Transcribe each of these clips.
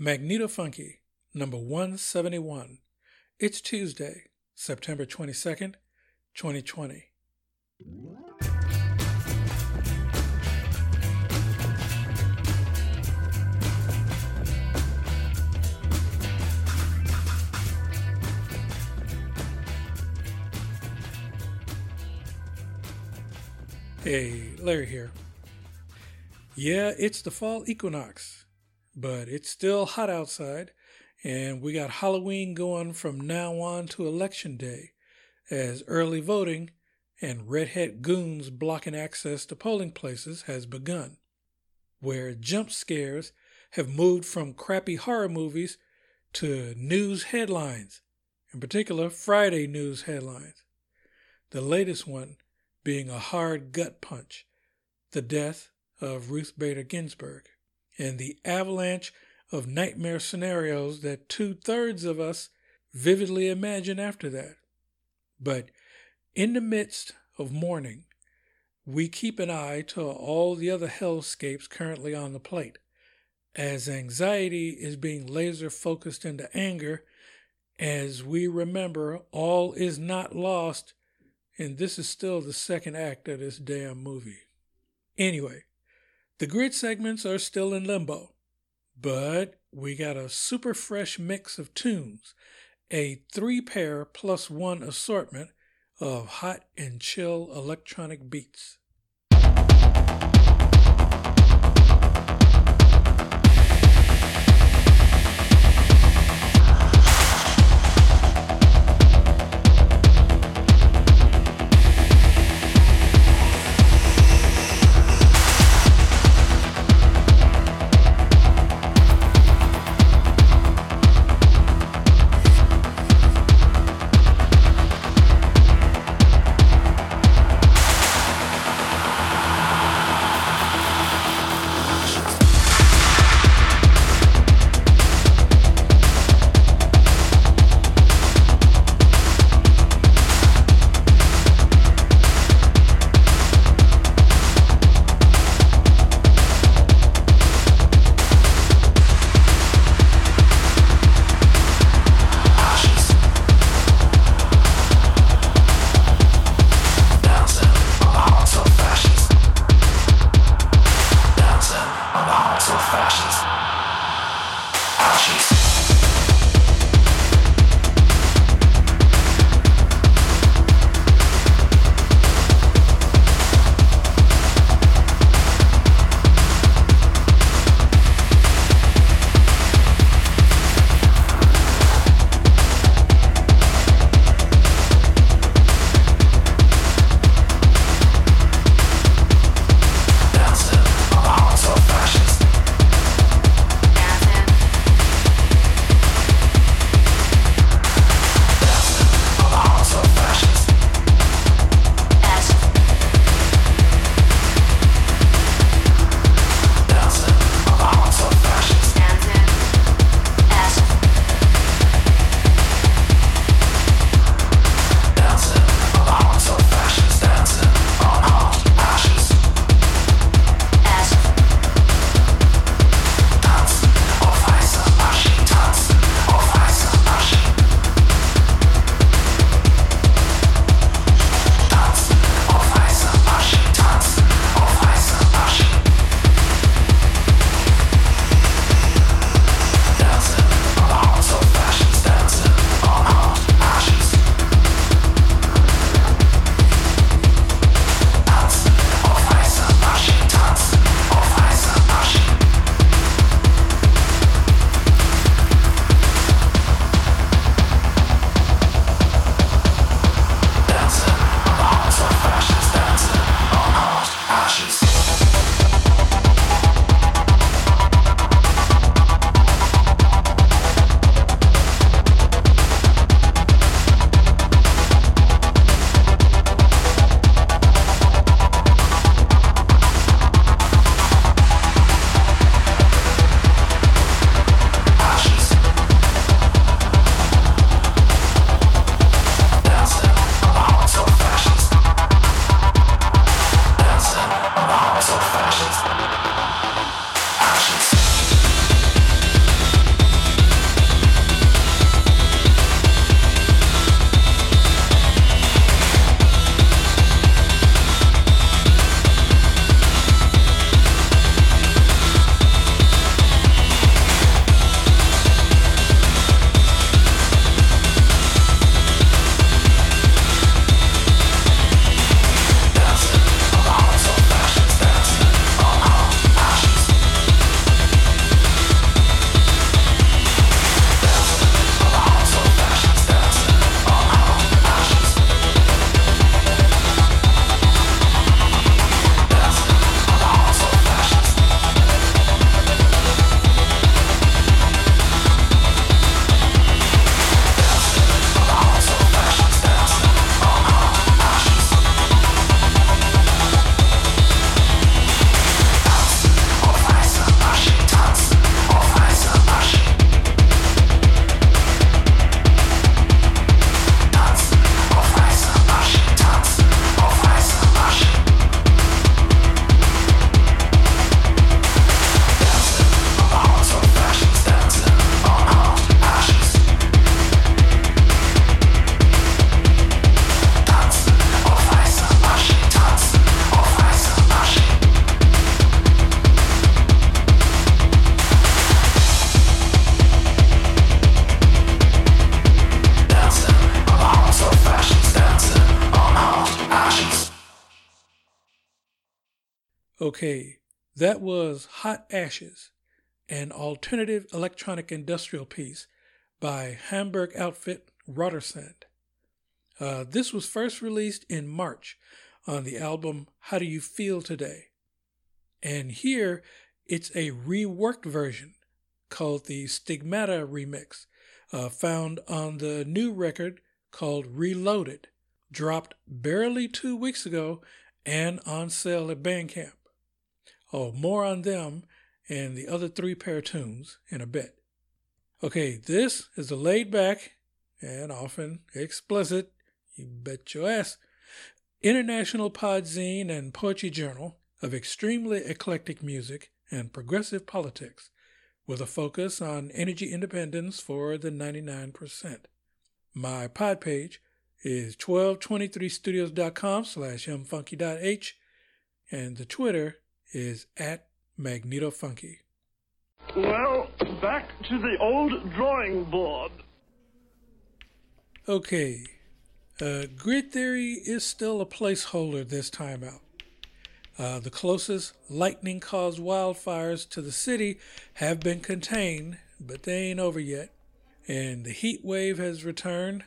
Magneto Funky, number 171. It's Tuesday, September 22nd, 2020. Hey, Larry here. Yeah, it's the fall equinox, but it's still hot outside, and we got Halloween going from now on to Election Day, as early voting and redhead goons blocking access to polling places has begun, where jump scares have moved from crappy horror movies to news headlines, in particular Friday news headlines. The latest one being a hard gut punch, the death of Ruth Bader Ginsburg, and the avalanche of nightmare scenarios that two thirds of us vividly imagine after that. But in the midst of mourning, we keep an eye to all the other hellscapes currently on the plate, as anxiety is being laser focused into anger, as we remember all is not lost and this is still the second act of this damn movie. Anyway, the grid segments are still in limbo, but we got a super fresh mix of tunes, a three pair plus one assortment of hot and chill electronic beats. Okay, that was Hot Ashes, an alternative electronic industrial piece by Hamburg outfit Rotersand. Uh, this was first released in March on the album How Do You Feel Today? And here it's a reworked version called the Stigmata Remix, uh, found on the new record called Reloaded, dropped barely two weeks ago and on sale at Bandcamp. Oh, more on them and the other three pair of tunes in a bit. Okay, this is a laid back and often explicit, you bet your ass, international podzine and poetry journal of extremely eclectic music and progressive politics with a focus on energy independence for the 99%. My pod page is 1223studios.com slash mfunky.h and the Twitter is at magnetofunky. Well, back to the old drawing board. Okay, uh, grid theory is still a placeholder this time out. Uh, the closest lightning caused wildfires to the city have been contained, but they ain't over yet. And the heat wave has returned,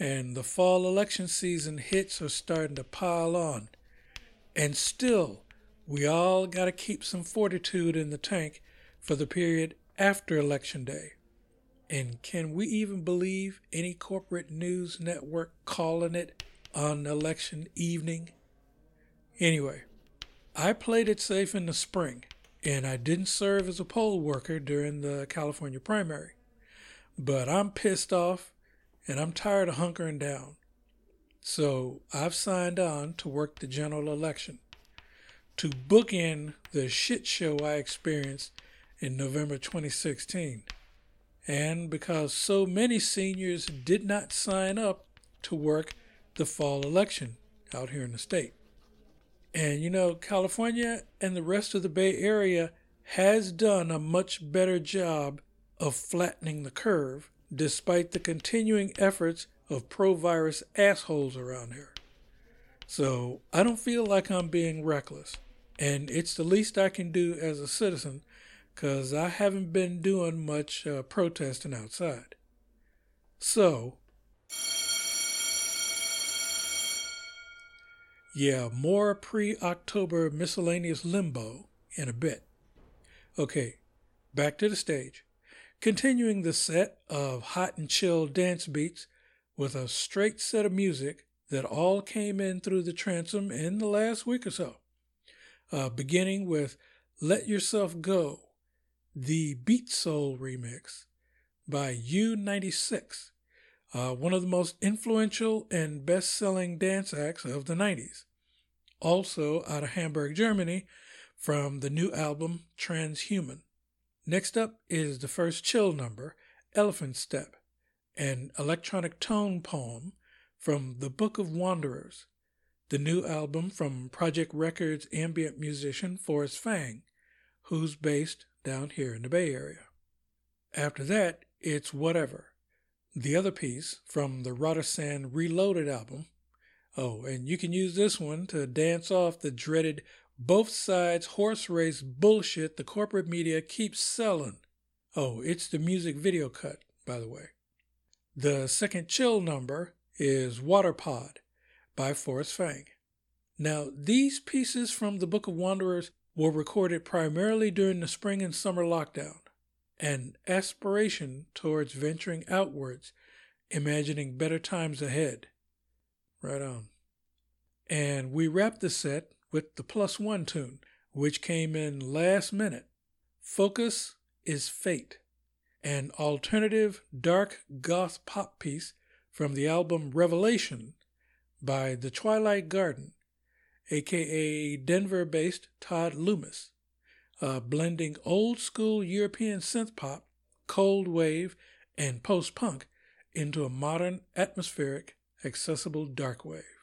and the fall election season hits are starting to pile on. And still, we all got to keep some fortitude in the tank for the period after Election Day. And can we even believe any corporate news network calling it on election evening? Anyway, I played it safe in the spring, and I didn't serve as a poll worker during the California primary. But I'm pissed off and I'm tired of hunkering down. So I've signed on to work the general election to bookend the shit show I experienced in November 2016. And because so many seniors did not sign up to work the fall election out here in the state. And you know, California and the rest of the Bay Area has done a much better job of flattening the curve despite the continuing efforts of pro virus assholes around here. So I don't feel like I'm being reckless. And it's the least I can do as a citizen because I haven't been doing much uh, protesting outside. So, Yeah, more pre October miscellaneous limbo in a bit. Okay, back to the stage. Continuing the set of hot and chill dance beats with a straight set of music that all came in through the transom in the last week or so. Uh, beginning with Let Yourself Go, the Beat Soul remix by U96 uh, one of the most influential and best selling dance acts of the 90s. Also out of Hamburg, Germany, from the new album Transhuman. Next up is the first chill number, Elephant Step, an electronic tone poem from The Book of Wanderers, the new album from Projekt Records ambient musician Forrest Fang, who's based down here in the Bay Area. After that, it's Whatever, the other piece from the Rotersand Reloaded album. Oh, and you can use this one to dance off the dreaded both sides horse race bullshit the corporate media keeps selling. Oh, it's the music video cut, by the way. The second chill number is Waterpod by Forrest Fang. Now, these pieces from the Book of Wanderers were recorded primarily during the spring and summer lockdown an aspiration towards venturing outwards, imagining better times ahead. Right on. And we wrapped the set with the plus one tune, which came in last minute. Focus is Fate, an alternative dark goth pop piece from the album Revelation by The Twilight Garden, aka Denver based Todd Loomis uh, blending old school European synth pop, cold wave, and post punk into a modern, atmospheric, accessible dark wave.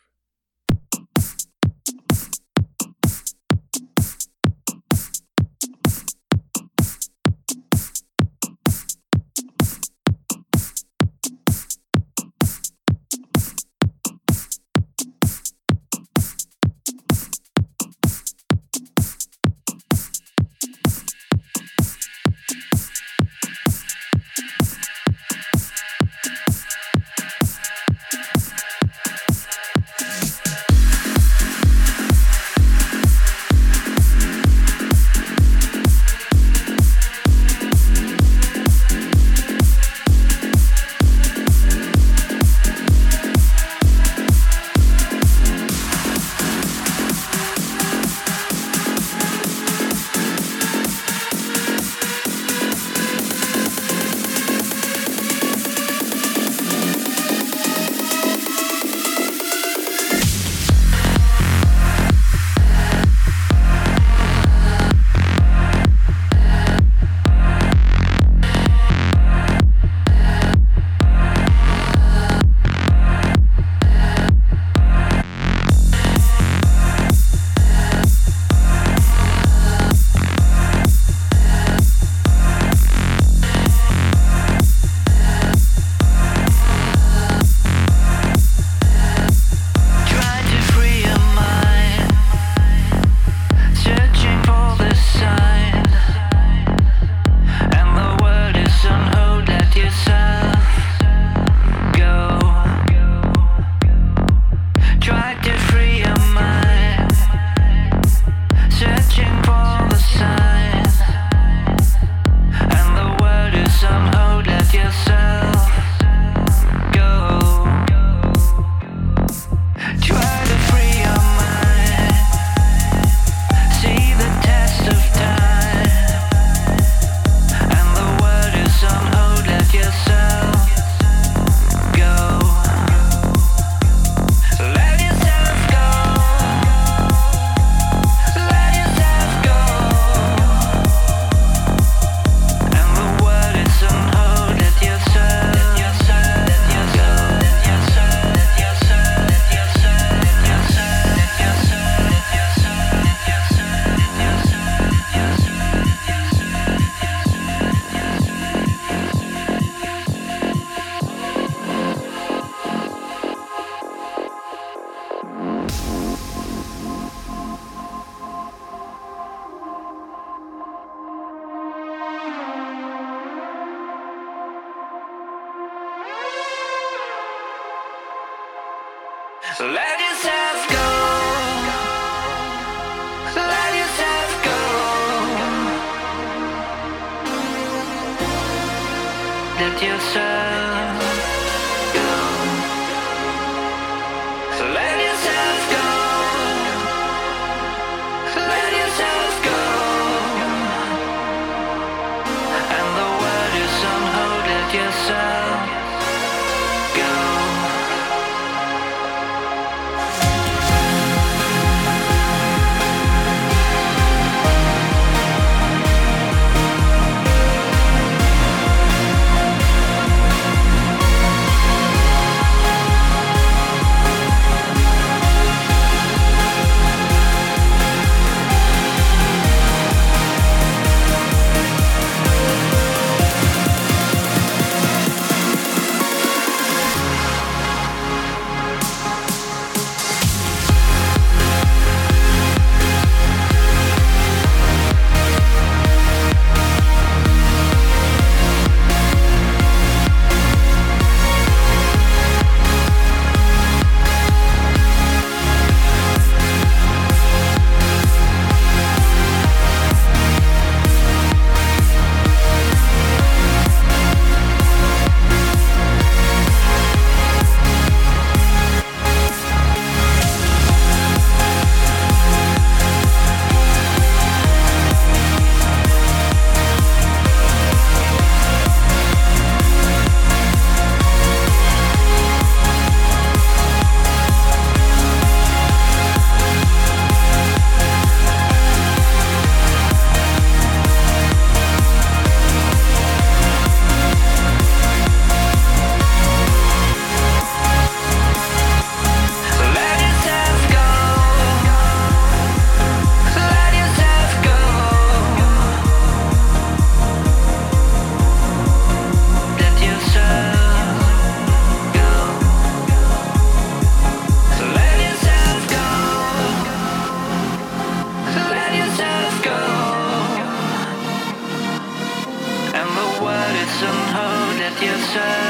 Let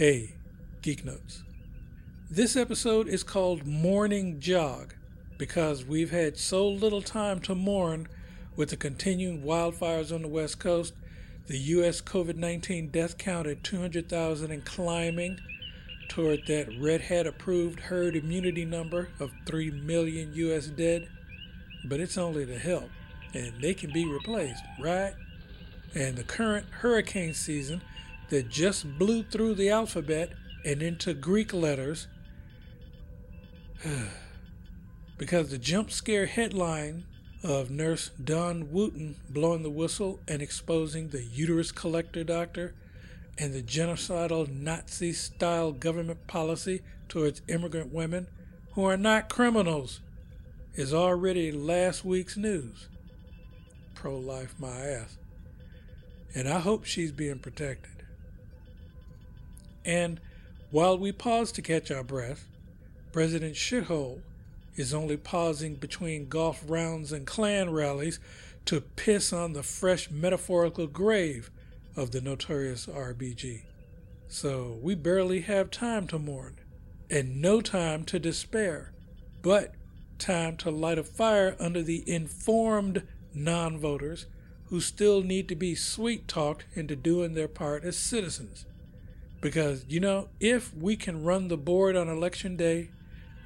Hey, Geek Notes. This episode is called Morning Jog because we've had so little time to mourn with the continuing wildfires on the West Coast, the U.S. COVID 19 death count at 200,000 and climbing toward that Red Hat approved herd immunity number of 3 million U.S. dead. But it's only the help, and they can be replaced, right? And the current hurricane season that just blew through the alphabet and into Greek letters. because the jump scare headline of Nurse Dawn Wooten blowing the whistle and exposing the uterus collector doctor and the genocidal Nazi style government policy towards immigrant women who are not criminals is already last week's news. Pro life, my ass. And I hope she's being protected. And while we pause to catch our breath, President Shithole is only pausing between golf rounds and Klan rallies to piss on the fresh metaphorical grave of the notorious RBG. So we barely have time to mourn, and no time to despair, but time to light a fire under the informed non voters who still need to be sweet talked into doing their part as citizens. Because, you know, if we can run the board on election day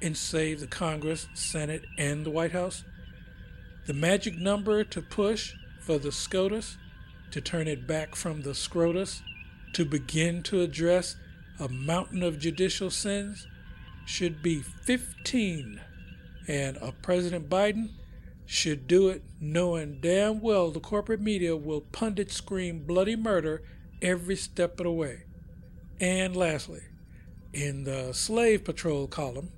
and save the Congress, Senate, and the White House, the magic number to push for the SCOTUS to turn it back from the SCROTUS to begin to address a mountain of judicial sins should be 15. And a President Biden should do it knowing damn well the corporate media will pundit scream bloody murder every step of the way. And lastly, in the Slave Patrol column,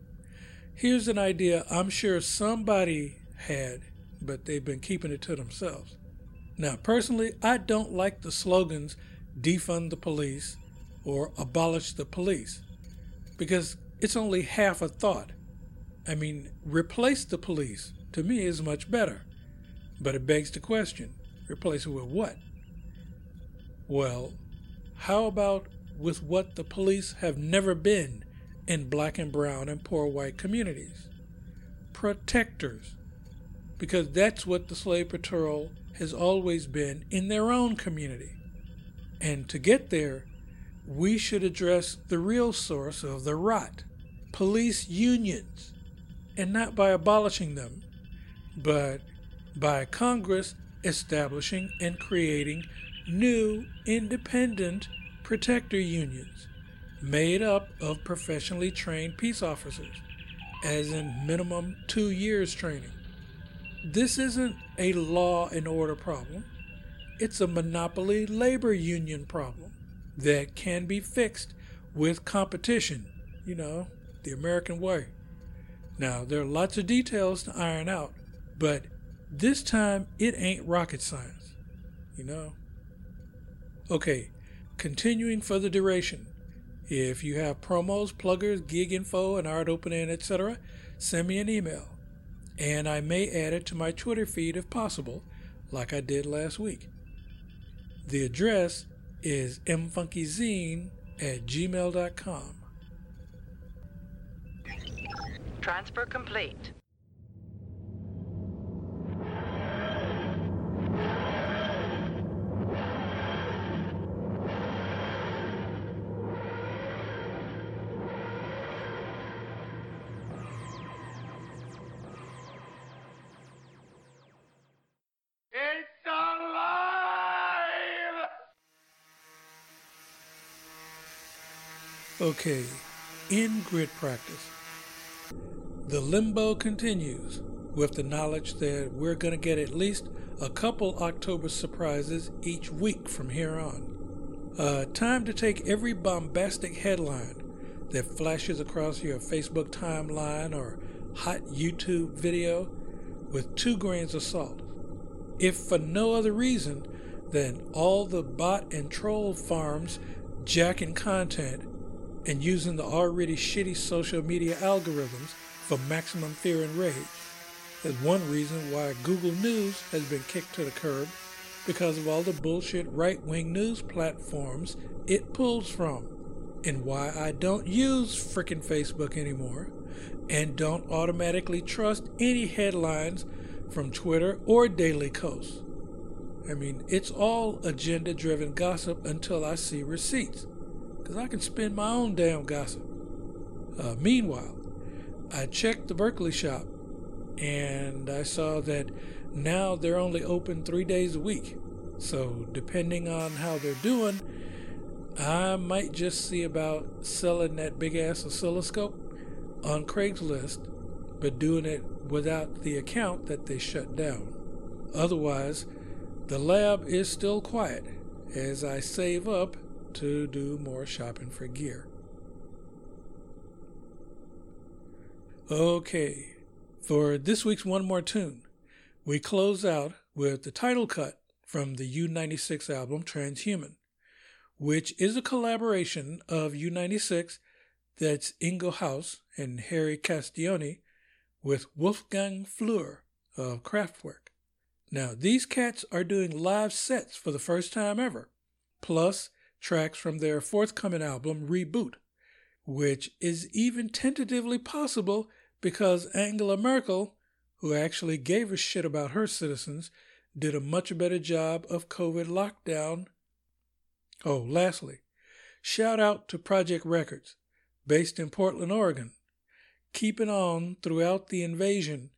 here's an idea I'm sure somebody had, but they've been keeping it to themselves. Now, personally, I don't like the slogans defund the police or abolish the police because it's only half a thought. I mean, replace the police to me is much better. But it begs the question replace it with what? Well, how about with what the police have never been in black and brown and poor white communities. Protectors. Because that's what the slave patrol has always been in their own community. And to get there, we should address the real source of the rot police unions. And not by abolishing them, but by Congress establishing and creating new independent protector unions made up of professionally trained peace officers, as in minimum two years training. This isn't a law and order problem, it's a monopoly labor union problem that can be fixed with competition, you know, the American way. Now, there are lots of details to iron out, but this time it ain't rocket science, you know. Okay, continuing for the duration. If you have promos, pluggers, gig info, and art opening, etc., send me an email. And I may add it to my Twitter feed if possible, like I did last week. The address is mfunkyzine at gmail.com. Transfer complete. Okay, in grid practice. The limbo continues with the knowledge that we're going to get at least a couple October surprises each week from here on. Uh, time to take every bombastic headline that flashes across your Facebook timeline or hot YouTube video with two grains of salt. If for no other reason than all the bot and troll farms jacking content and using the already shitty social media algorithms for maximum fear and rage. Is one reason why Google News has been kicked to the curb because of all the bullshit right wing news platforms it pulls from. and why I don't use frickin' Facebook anymore and don't automatically trust any headlines from Twitter or Daily Kos. I mean, it's all agenda driven gossip until I see receipts, because I can spin my own damn gossip. Uh, meanwhile, I checked the Berkeley shop and I saw that now they're only open three days a week. So, depending on how they're doing, I might just see about selling that big ass oscilloscope on Craigslist, but doing it without the account that they shut down. Otherwise, the lab is still quiet as I save up to do more shopping for gear. Okay, for this week's One More Tune, we close out with the title cut from the U96 album Transhuman, which is a collaboration of U96, that's Ingo Haus and Harry Castiglione, with Wolfgang Flür of Kraftwerk. Now, these cats are doing live sets for the first time ever, plus tracks from their forthcoming album, Reboot, which is even tentatively possible because Angela Merkel, who actually gave a shit about her citizens, did a much better job of COVID lockdown. Oh, lastly, shout out to Projekt Records, based in Portland, Oregon, keeping on throughout the invasion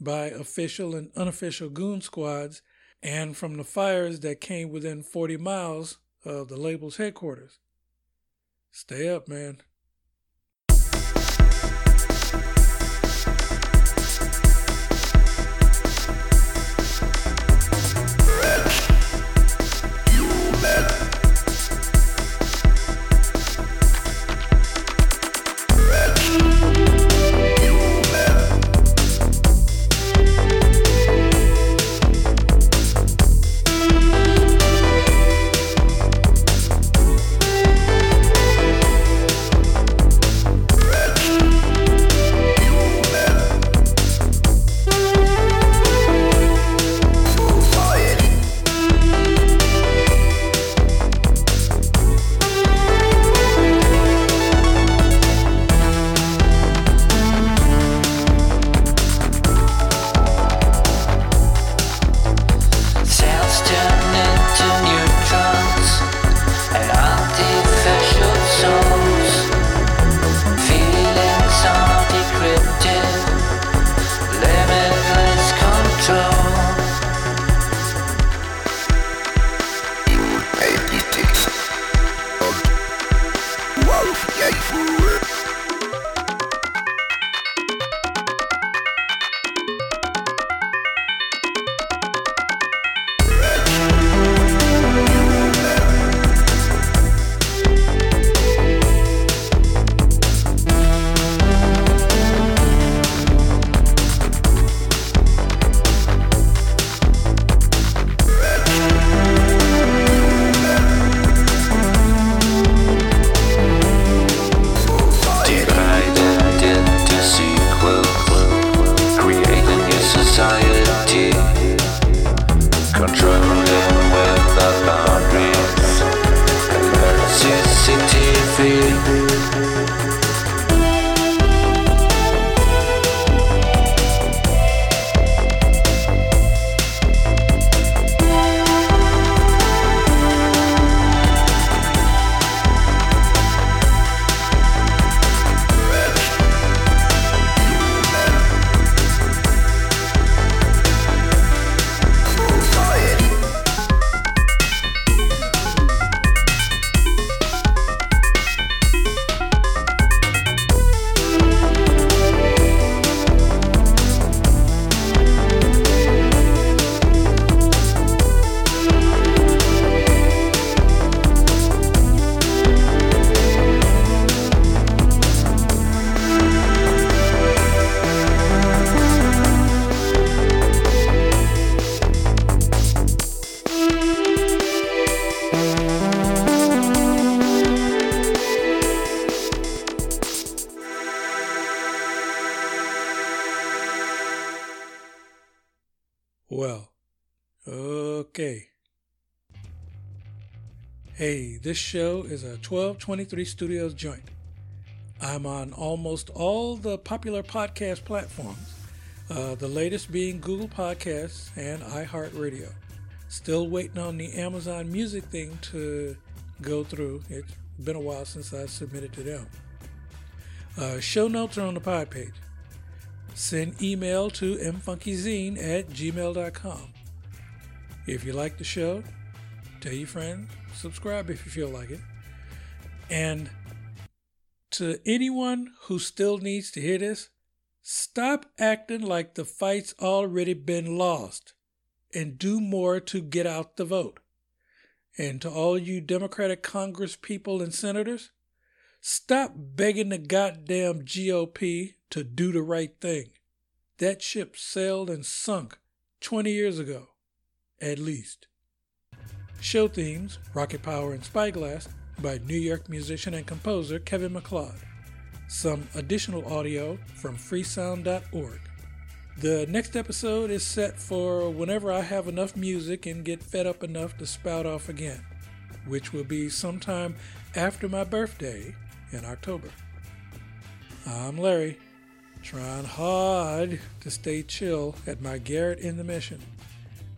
by official and unofficial goon squads and from the fires that came within 40 miles of the label's headquarters. Stay up, man. This show is a 1223 Studios joint. I'm on almost all the popular podcast platforms, uh, the latest being Google Podcasts and iHeartRadio. Still waiting on the Amazon Music thing to go through. It's been a while since I submitted to them. Uh, show notes are on the pod page. Send email to mfunkyzine at gmail.com. If you like the show, tell your friends, subscribe if you feel like it. And to anyone who still needs to hear this, stop acting like the fight's already been lost and do more to get out the vote. And to all you Democratic Congress people and senators, stop begging the goddamn GOP to do the right thing. That ship sailed and sunk 20 years ago, at least. Show themes Rocket Power and Spyglass by New York musician and composer Kevin MacLeod. Some additional audio from freesound.org. The next episode is set for whenever I have enough music and get fed up enough to spout off again, which will be sometime after my birthday in October. I'm Larry, trying hard to stay chill at my garret in the mission,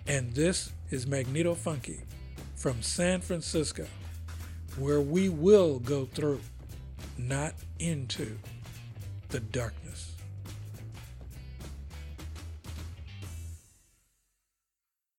and this is Magneto Funky from San Francisco, where we will go through, not into, the darkness.